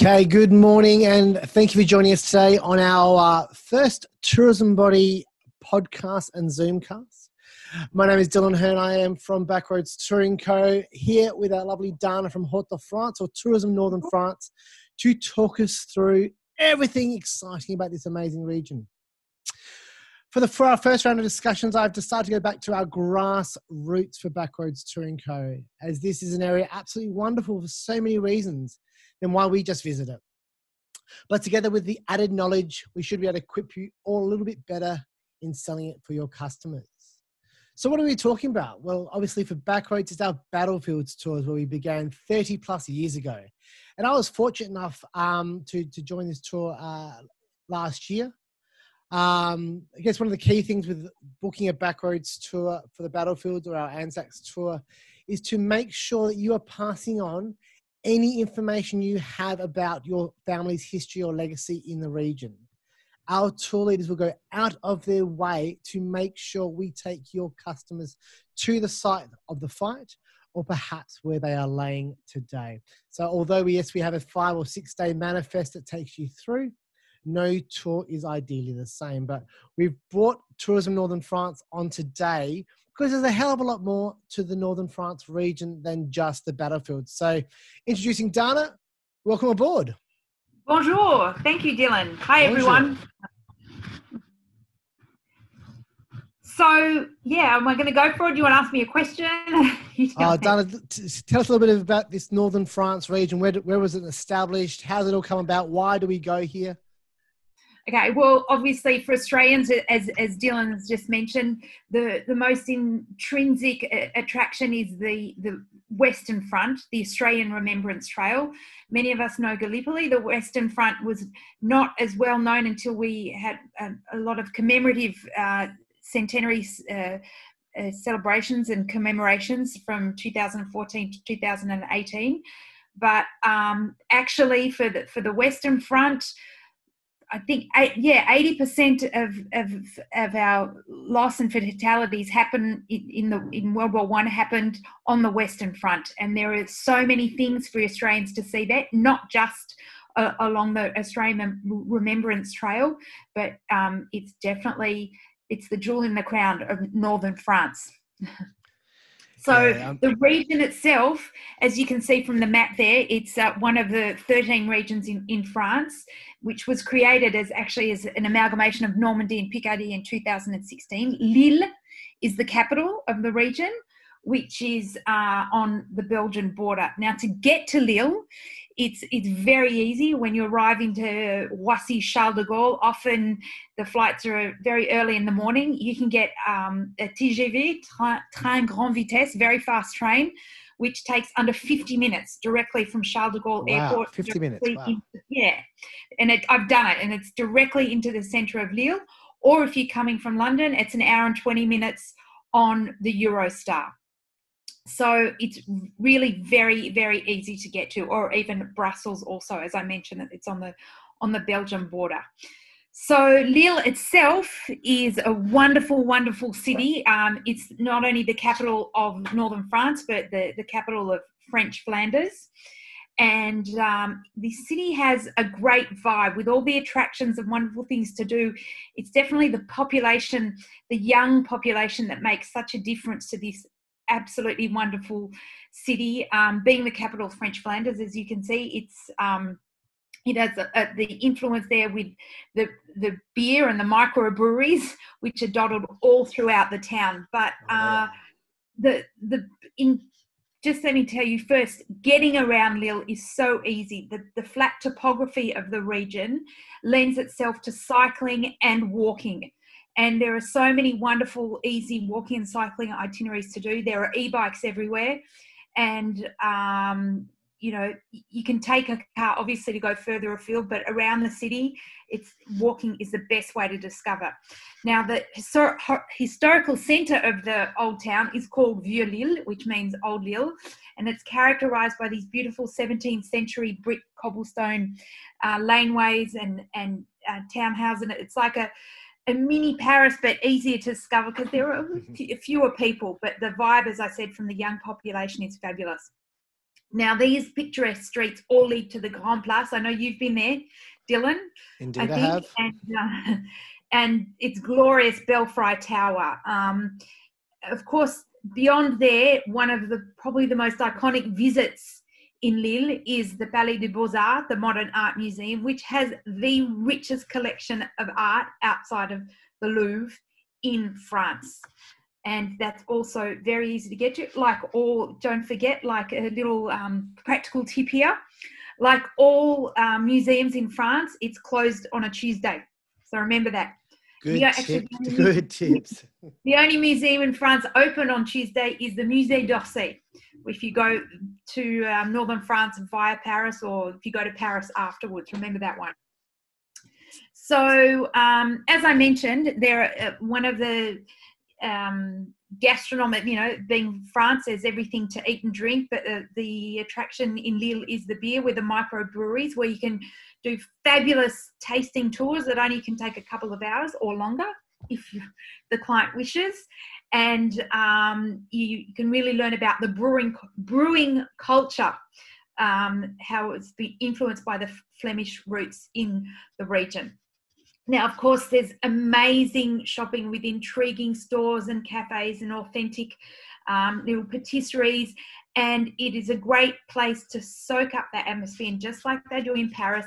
Okay, good morning, and thank you for joining us today on our uh, first Tourism Body podcast and Zoomcast. My name is Dylan Hearn. I am from Backroads Touring Co. here with our lovely Dana from Hauts de France or Tourism Northern France to talk us through everything exciting about this amazing region. For, the, for our first round of discussions, I've decided to go back to our grass roots for Backroads Touring Co. As this is an area absolutely wonderful for so many reasons then why we just visit it? But together with the added knowledge, we should be able to equip you all a little bit better in selling it for your customers. So, what are we talking about? Well, obviously, for Backroads, it's our Battlefields tours where we began 30 plus years ago. And I was fortunate enough um, to, to join this tour uh, last year. Um, I guess one of the key things with booking a Backroads tour for the Battlefields or our Anzacs tour is to make sure that you are passing on any information you have about your family's history or legacy in the region. Our tour leaders will go out of their way to make sure we take your customers to the site of the fight or perhaps where they are laying today. So, although yes, we have a five or six day manifest that takes you through, no tour is ideally the same. But we've brought Tourism Northern France on today because there's a hell of a lot more to the Northern France region than just the battlefield. So, introducing Dana, welcome aboard. Bonjour. Thank you, Dylan. Hi, Bonjour. everyone. So, yeah, am I going to go for it? Do you want to ask me a question? uh, Dana, tell us a little bit about this Northern France region. Where, where was it established? How did it all come about? Why do we go here? Okay, well, obviously for Australians, as, as Dylan's just mentioned, the, the most intrinsic attraction is the, the Western Front, the Australian Remembrance Trail. Many of us know Gallipoli. The Western Front was not as well known until we had a, a lot of commemorative uh, centenary uh, uh, celebrations and commemorations from 2014 to 2018. But um, actually, for the, for the Western Front, I think, yeah, 80% of, of, of our loss and fatalities happen in, the in World War One happened on the Western Front, and there are so many things for Australians to see that, not just uh, along the Australian Remembrance Trail, but um, it's definitely it's the jewel in the crown of Northern France. So yeah, the region itself, as you can see from the map there, it's uh, one of the 13 regions in, in France, which was created as actually as an amalgamation of Normandy and Picardy in 2016. Lille is the capital of the region, which is uh, on the Belgian border. Now, to get to Lille, it's it's very easy when you arrive into Roissy Charles de Gaulle. Often the flights are very early in the morning. You can get um, a TGV, train, train grand vitesse, very fast train, which takes under 50 minutes directly from Charles de Gaulle wow, Airport. 50 minutes. Wow. Into, yeah, and it, I've done it, and it's directly into the centre of Lille. Or if you're coming from London, it's an hour and 20 minutes on the Eurostar. So it's really very, very easy to get to, or even Brussels also, as I mentioned, it's on the on the Belgian border. So Lille itself is a wonderful, wonderful city. Um, it's not only the capital of northern France, but the, the capital of French Flanders. And um, the city has a great vibe with all the attractions and wonderful things to do. It's definitely the population, the young population, that makes such a difference to this absolutely wonderful city. Um, being the capital of French Flanders, as you can see, it's um, it has a, a, the influence there with the the beer and the microbreweries, which are dotted all throughout the town. But uh, the the in just let me tell you first, getting around Lille is so easy. The, the flat topography of the region lends itself to cycling and walking. And there are so many wonderful, easy walking and cycling itineraries to do. There are e bikes everywhere. And, um, you know, you can take a car obviously to go further afield, but around the city, it's walking is the best way to discover. Now, the histor- historical centre of the old town is called Vieux Lille, which means Old Lille, and it's characterised by these beautiful 17th century brick cobblestone uh, laneways and and uh, townhouses. And it's like a a mini Paris, but easier to discover because there are fewer people. But the vibe, as I said, from the young population is fabulous. Now, these picturesque streets all lead to the Grand Place. I know you've been there, Dylan. Indeed, I, I have. And, uh, and its glorious Belfry Tower. Um, of course, beyond there, one of the probably the most iconic visits in Lille is the Palais des Beaux-Arts, the Modern Art Museum, which has the richest collection of art outside of the Louvre in France. And that's also very easy to get to. Like all, don't forget, like a little um, practical tip here, like all um, museums in France, it's closed on a Tuesday. So remember that. Good, tip, good tips. The only museum in France open on Tuesday is the Musée d'Orsay. If you go to um, northern France via Paris, or if you go to Paris afterwards, remember that one. So, um, as I mentioned, there uh, one of the um, gastronomic, you know, being France, there's everything to eat and drink, but uh, the attraction in Lille is the beer with the microbreweries where you can do fabulous tasting tours that only can take a couple of hours or longer if you, the client wishes. And um, you, you, can really learn about the brewing brewing culture, um, how it's been influenced by the Flemish roots in the region. Now, of course, there's amazing shopping with intriguing stores and cafes and authentic um, little patisseries. And it is a great place to soak up that atmosphere. And just like they do in Paris,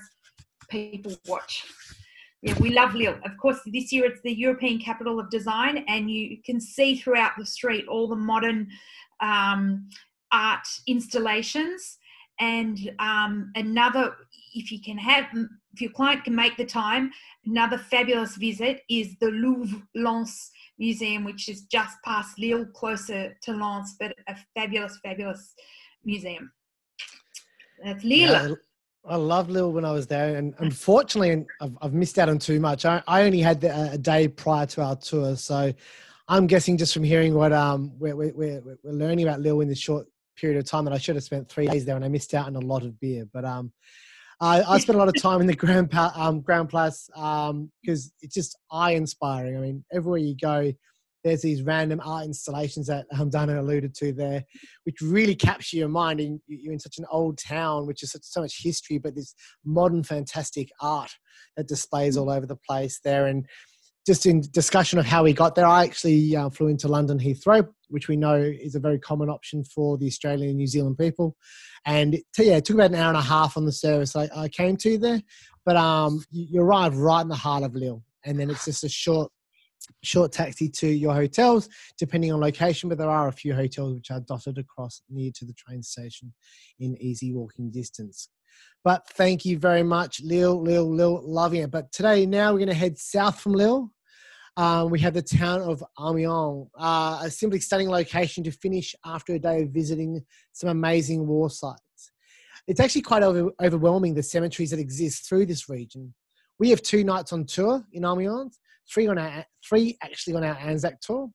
people watch. Yeah, we love Lille. Of course, this year it's the European Capital of Design, and you can see throughout the street all the modern um, art installations. And um, another, if you can have, if your client can make the time, another fabulous visit is the Louvre Lens Museum, which is just past Lille, closer to Lens, but a fabulous, fabulous museum. That's Lille. Yeah, I loved Lille when I was there, and unfortunately, I've, I've missed out on too much. I, I only had the, a day prior to our tour, so I'm guessing just from hearing what um we're, we're, we're, learning about Lille in this short period of time that I should have spent three days there, and I missed out on a lot of beer. But um, I, I spent a lot of time in the Grand um, Grand Place um because it's just eye inspiring. I mean, everywhere you go, there's these random art installations that um, Dana alluded to there, which really capture your mind. And you're in such an old town, which is such, so much history, but this modern, fantastic art that displays all over the place there. And just in discussion of how we got there, I actually uh, flew into London Heathrow, which we know is a very common option for the Australian and New Zealand people. And it, yeah, it took about an hour and a half on the service I, I came to there. But um, you, you arrive right in the heart of Lille, and then it's just a short short taxi to your hotels, depending on location. But there are a few hotels which are dotted across near to the train station in easy walking distance. But thank you very much, Lil, Lil, Lil, loving it. But today, now we're going to head south from Lille. Um, we have the town of Amiens, uh, a simply stunning location to finish after a day of visiting some amazing war sites. It's actually quite over- overwhelming the cemeteries that exist through this region. We have two nights on tour in Amiens, three on our three actually on our Anzac tour.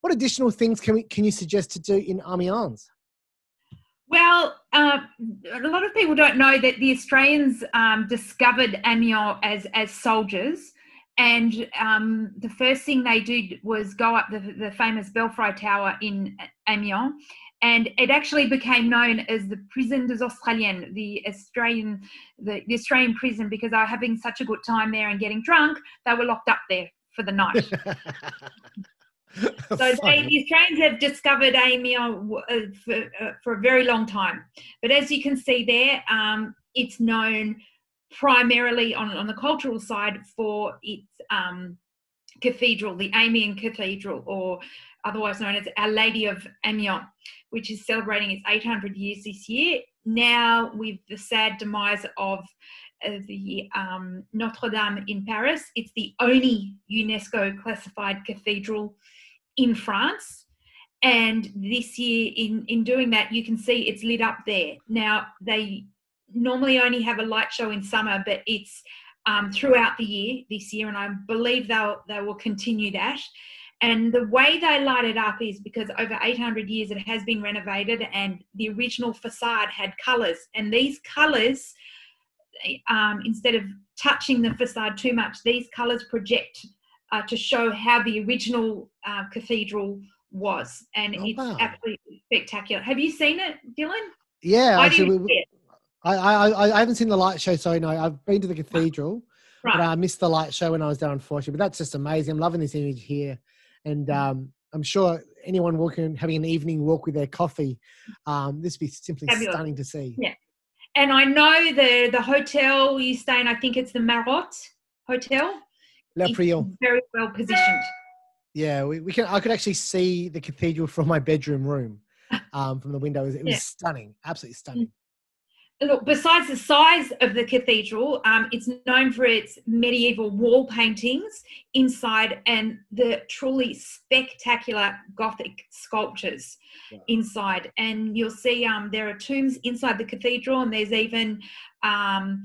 What additional things can we can you suggest to do in Amiens? Well, uh, a lot of people don't know that the Australians um, discovered Amiens as as soldiers, and um, the first thing they did was go up the, the famous Belfry Tower in Amiens, and it actually became known as the Prison des Australiens, the Australian, the, the Australian prison, because they were having such a good time there and getting drunk, they were locked up there for the night. so they, the Australians have discovered Amiens uh, for, uh, for, a very long time. But as you can see there, um, it's known primarily on, on the cultural side for its um, cathedral, the Amiens Cathedral, or otherwise known as Our Lady of Amiens, which is celebrating its 800 years this year. Now, with the sad demise of the um, Notre Dame in Paris, it's the only UNESCO classified cathedral in France. And this year, in, in doing that, you can see it's lit up there. Now, they normally only have a light show in summer, but it's um, throughout the year this year, and I believe they'll they will continue that. And the way they light it up is because over 800 years it has been renovated, and the original facade had colours, and these colours, um, instead of touching the facade too much, these colours project uh, to show how the original uh, cathedral was, and oh, it's wow. absolutely spectacular. Have you seen it, Dylan? Yeah, actually, do we-? I, I I haven't seen the light show, so no, I've been to the cathedral, but I missed the light show when I was there, unfortunately. But that's just amazing. I'm loving this image here, and Mm. um, I'm sure anyone walking, having an evening walk with their coffee, um, this would be simply Fabulous. stunning to see. Yeah. And I know the the hotel you stay in. I think it's the Marotte Hotel. La It's very well positioned. Yeah, we, we can. I could actually see the cathedral from my bedroom room, um, from the window. It was, it was Yeah. stunning, absolutely stunning. Look, besides the size of the cathedral, um, it's known for its medieval wall paintings inside and the truly spectacular Gothic sculptures Wow. inside. And you'll see um, there are tombs inside the cathedral, and there's even, um,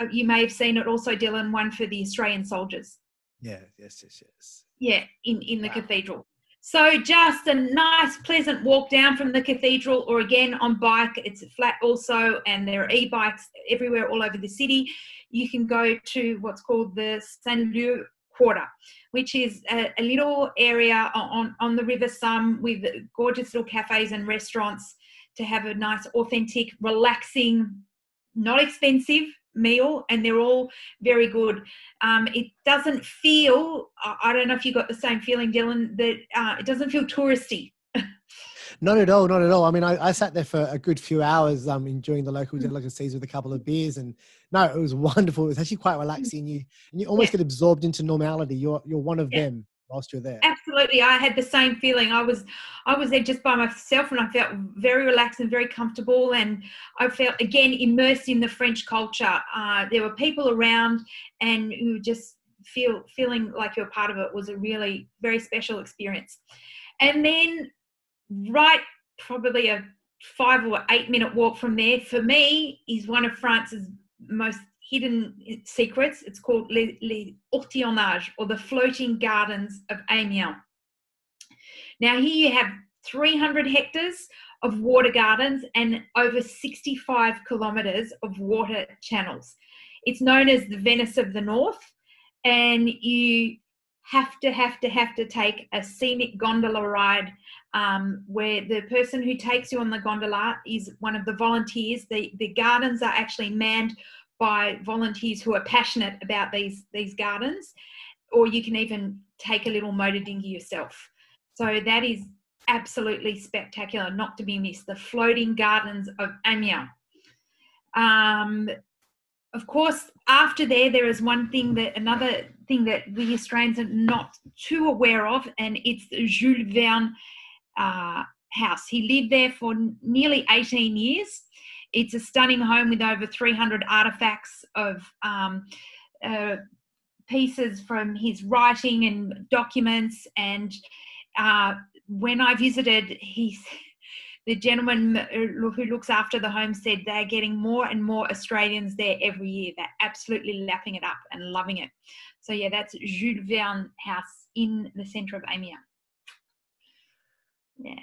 uh, you may have seen it also, Dylan, one for the Australian soldiers. Yeah, yes, yes, yes. Yeah, in, in the Wow. cathedral. So just a nice, pleasant walk down from the cathedral, or again on bike. It's flat also, and there are e-bikes everywhere all over the city. You can go to what's called the Saint Leu Quarter, which is a, a little area on, on the River Somme with gorgeous little cafes and restaurants to have a nice, authentic, relaxing, not expensive meal, and they're all very good. Um, it doesn't feel, I don't know if you got the same feeling, Dylan, that uh, it doesn't feel touristy. Not at all, not at all. I mean, I, I sat there for a good few hours, um, enjoying the Mm. local delicacies with a couple of beers, and no, it was wonderful. It was actually quite relaxing. You and you almost get absorbed into normality. You're you're one of Yeah. them whilst you're there. Absolutely, I had the same feeling. I was, I was there just by myself, and I felt very relaxed and very comfortable, and I felt again immersed in the French culture. Uh, there were people around, and you just feel feeling like you're part of it was a really very special experience. And then, right, probably a five or eight minute walk from there for me is one of France's most hidden secrets. It's called Les, Les Hortillonnages or the floating gardens of Amiens. Now, here you have 300 hectares of water gardens and over 65 kilometres of water channels. It's known as the Venice of the North, and you have to, have to, have to take a scenic gondola ride um, where the person who takes you on the gondola is one of the volunteers. The, the gardens are actually manned by volunteers who are passionate about these, these gardens, or you can even take a little motor dinghy yourself. So that is absolutely spectacular, not to be missed. The floating gardens of Amiens. Um, of course, after there, there is one thing that another thing that we Australians are not too aware of, and it's Jules Verne uh, house. He lived there for nearly 18 years. It's a stunning home with over 300 artifacts of um, uh, pieces from his writing and documents. And uh, when I visited, he's the gentleman who looks after the home said they're getting more and more Australians there every year. They're absolutely lapping it up and loving it. So yeah, that's Jules Verne House in the centre of Amiens. Yeah.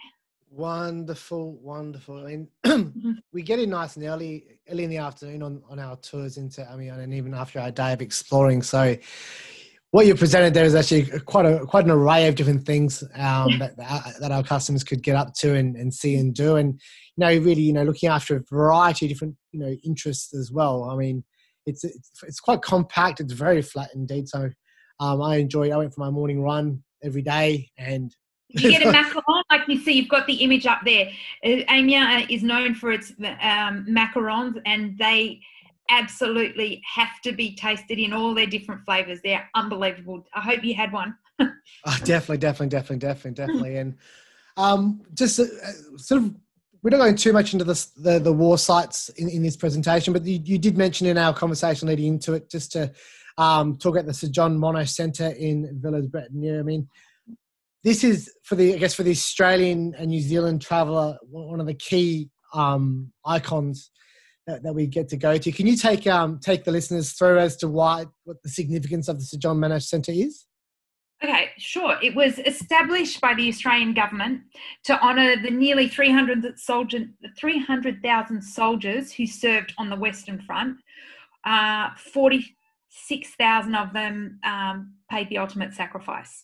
Wonderful, wonderful. I mean, Mhm. we get in nice and early, early in the afternoon on, on our tours into Amiens, and even after our day of exploring. So, what you presented there is actually quite a quite an array of different things um, that that our customers could get up to and, and see and do, and you know, really, you know, looking after a variety of different you know interests as well. I mean, it's it's, it's quite compact. It's very flat indeed. So, um, I enjoyed. I went for my morning run every day, and You get a macaron, like you see, you've got the image up there. Uh, Amiens is known for its um, macarons, and they absolutely have to be tasted in all their different flavors. They're unbelievable. I hope you had one. Oh, definitely, definitely, definitely, definitely, definitely. And um, just uh, uh, sort of, we're not going too much into this, the the war sites in, in this presentation, but you, you did mention in our conversation leading into it just to um, talk about the Sir John Monash Centre in Villers Bretonneux. I mean, this is for the I guess for the Australian and New Zealand traveller one of the key um, icons that, that we get to go to. Can you take um, take the listeners through as to why what the significance of the Sir John Monash Centre is? Okay, sure. It was established by the Australian government to honour the nearly 300 soldier, 300,000 soldiers who served on the Western Front. Uh, 46,000 of them um, paid the ultimate sacrifice.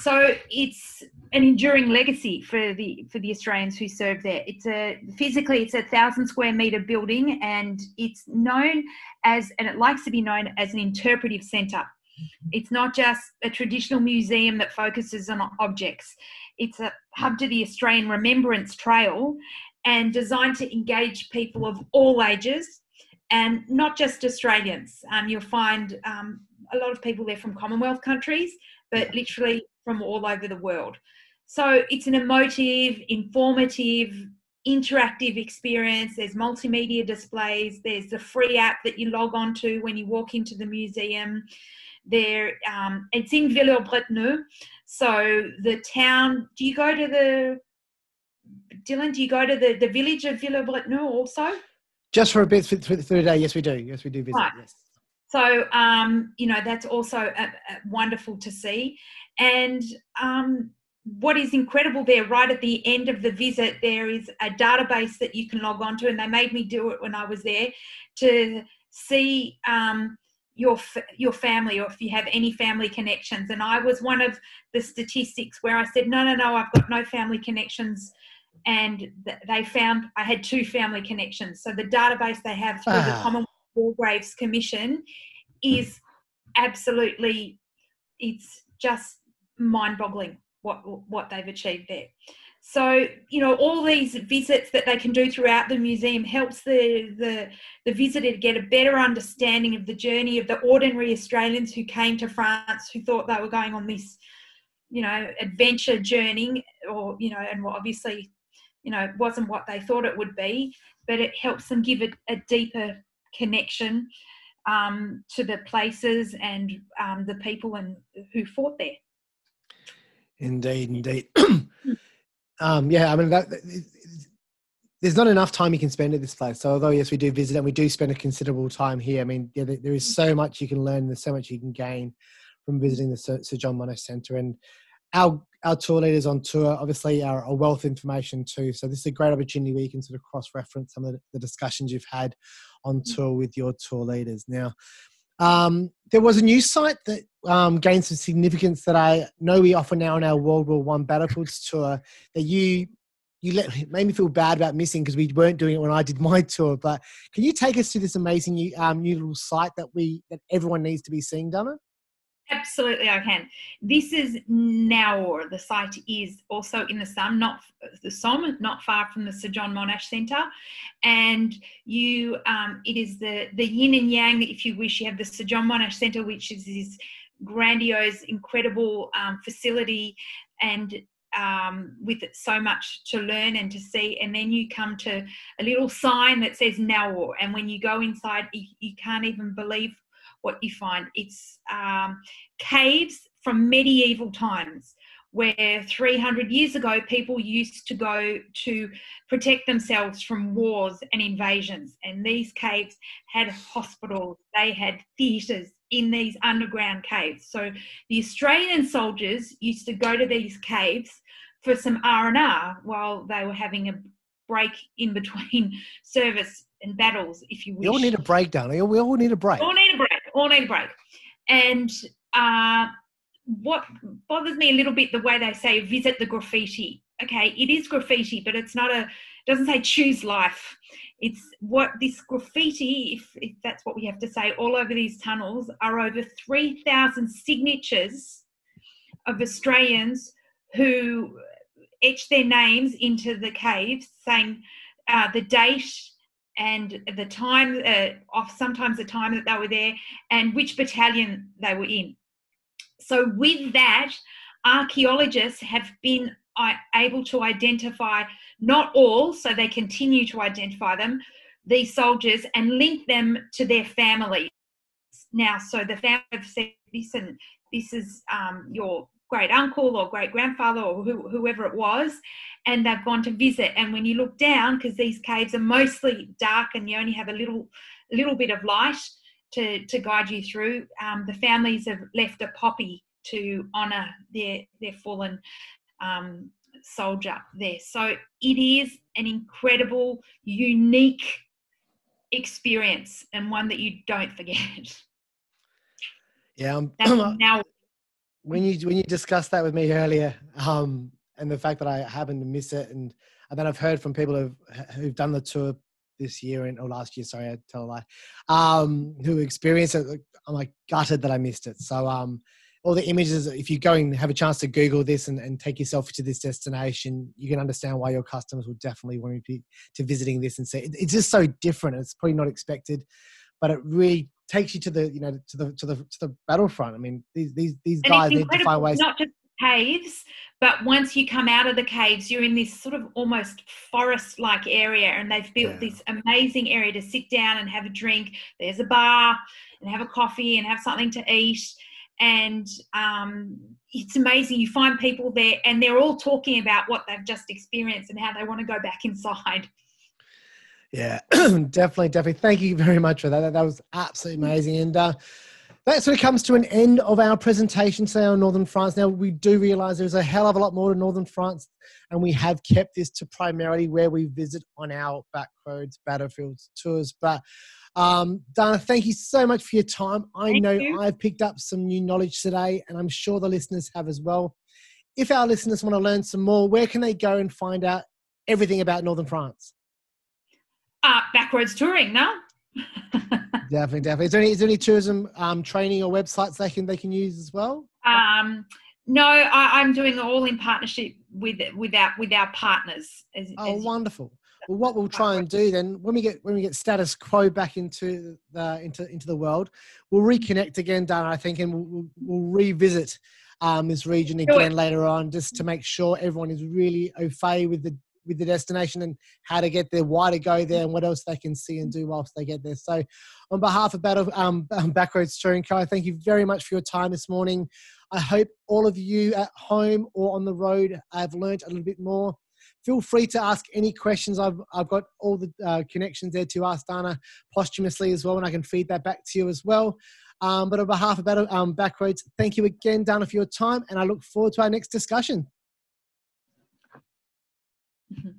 So it's an enduring legacy for the for the Australians who serve there. It's a physically it's a thousand square meter building, and it's known as and it likes to be known as an interpretive centre. It's not just a traditional museum that focuses on objects. It's a hub to the Australian Remembrance Trail and designed to engage people of all ages and not just Australians. Um, you'll find um, a lot of people there from Commonwealth countries, but literally from all over the world. So it's an emotive, informative, interactive experience. There's multimedia displays. There's the free app that you log on to when you walk into the museum. There, um, it's in Villers-Bretonneux. So the town. Do you go to the Dylan? Do you go to the, the village of Villers-Bretonneux also? Just for a bit for, for the day, yes, we do. Yes, we do visit. Right. Yes. So, um, you know, that's also a, a wonderful to see. And um, what is incredible there, right at the end of the visit, there is a database that you can log on to, and they made me do it when I was there to see um, your your family or if you have any family connections. And I was one of the statistics where I said, no, no, no, I've got no family connections. And they found I had two family connections. So the database they have through ah. the Commonwealth War Graves Commission is absolutely, it's just mind-boggling what what they've achieved there. So you know all these visits that they can do throughout the museum helps the the the visitor to get a better understanding of the journey of the ordinary Australians who came to France who thought they were going on this you know adventure journey or you know and obviously you know wasn't what they thought it would be but it helps them give it a deeper connection um, to the places and um, the people and who fought there. Indeed, indeed. um, yeah, I mean, that, there's not enough time you can spend at this place. So, although yes, we do visit and we do spend a considerable time here. I mean, yeah, there is so much you can learn. There's so much you can gain from visiting the Sir, Sir John Monash Centre, and our our tour leaders on tour obviously are a wealth of information too. So this is a great opportunity where you can sort of cross reference some of the, the discussions you've had on mm. tour with your tour leaders. Now, um, there was a new site that um, gained some significance that I know we offer now on our World War One battlefields tour that you you let made me feel bad about missing because we weren't doing it when I did my tour. But can you take us to this amazing um, new little site that we that everyone needs to be seeing, Donna? Absolutely, I can. This is Naours. The site is also in the Somme, not the Somme, not far from the Sir John Monash Centre, and you, um, it is the the yin and yang, if you wish. You have the Sir John Monash Centre, which is this grandiose, incredible um, facility, and um, with so much to learn and to see. And then you come to a little sign that says Naours, and when you go inside, you can't even believe what you find. It's um, caves from medieval times where 300 years ago people used to go to protect themselves from wars and invasions. And these caves had hospitals, they had theatres in these underground caves. So the Australian soldiers used to go to these caves for some R&R while they were having a break in between service and battles, if you wish. We all need a break, darling. We all need a break. We all need a break all need a break. And uh, what bothers me a little bit the way they say visit the graffiti. Okay, it is graffiti, but it's not a doesn't say choose life. It's what this graffiti, if, if that's what we have to say, all over these tunnels are over 3,000 signatures of Australians who etched their names into the caves saying uh, the date and the time uh, sometimes the time that they were there and which battalion they were in. So with that, archaeologists have been uh, able to identify not all, so they continue to identify them, these soldiers and link them to their families. Now, so the family have said and this is um, your great uncle or great grandfather or who, whoever it was, and they've gone to visit. And when you look down, because these caves are mostly dark and you only have a little little bit of light to, to guide you through, um, the families have left a poppy to honour their their fallen um, soldier there. So it is an incredible, unique experience and one that you don't forget. Yeah, now when you when you discussed that with me earlier, um, and the fact that I happened to miss it, and, and then I've heard from people who've who've done the tour this year and or last year, sorry, I tell a lie, um, who experienced it. I'm like gutted that I missed it. So um, all the images, if you go and have a chance to Google this and, and take yourself to this destination, you can understand why your customers will definitely want to be to visiting this and say it, it's just so different. It's probably not expected, but it really takes you to the you know to the to the to the battlefront. I mean, these these these And guys need to find ways. Not just caves, but once you come out of the caves, you're in this sort of almost forest like area, and they've built Yeah. this amazing area to sit down and have a drink. There's a bar and have a coffee and have something to eat. And um, it's amazing. You find people there, and they're all talking about what they've just experienced and how they want to go back inside. Yeah, definitely, definitely. Thank you very much for that. That, was absolutely amazing. And uh, that sort of comes to an end of our presentation today on Northern France. Now, we do realize there's a hell of a lot more to Northern France, and we have kept this to primarily where we visit on our backroads, battlefields tours. But um, Dana, thank you so much for your time. I Thank know you. I've picked up some new knowledge today, and I'm sure the listeners have as well. If our listeners want to learn some more, where can they go and find out everything about Northern France? Uh, backwards touring, no? Definitely, definitely. Is there any, is there any tourism um, training or websites they can they can use as well? Um, no, I, I'm doing all in partnership with with our with our partners. As, Oh, as- wonderful. Well, what we'll try and do then, when we get when we get status quo back into the into into the world, we'll reconnect again, Dana. I think, and we'll, we'll, we'll revisit um, this region again later on, just to make sure everyone is really au fait with the with the destination and how to get there, why to go there, and what else they can see and do whilst they get there. So, on behalf of Battle um, um, Backroads Touring Co, thank you very much for your time this morning. I hope all of you at home or on the road have learnt a little bit more. Feel free to ask any questions. I've, I've got all the uh, connections there to ask Dana posthumously as well, and I can feed that back to you as well. Um, but on behalf of Battle, um, Backroads, thank you again, Dana, for your time, and I look forward to our next discussion. Mm-hmm.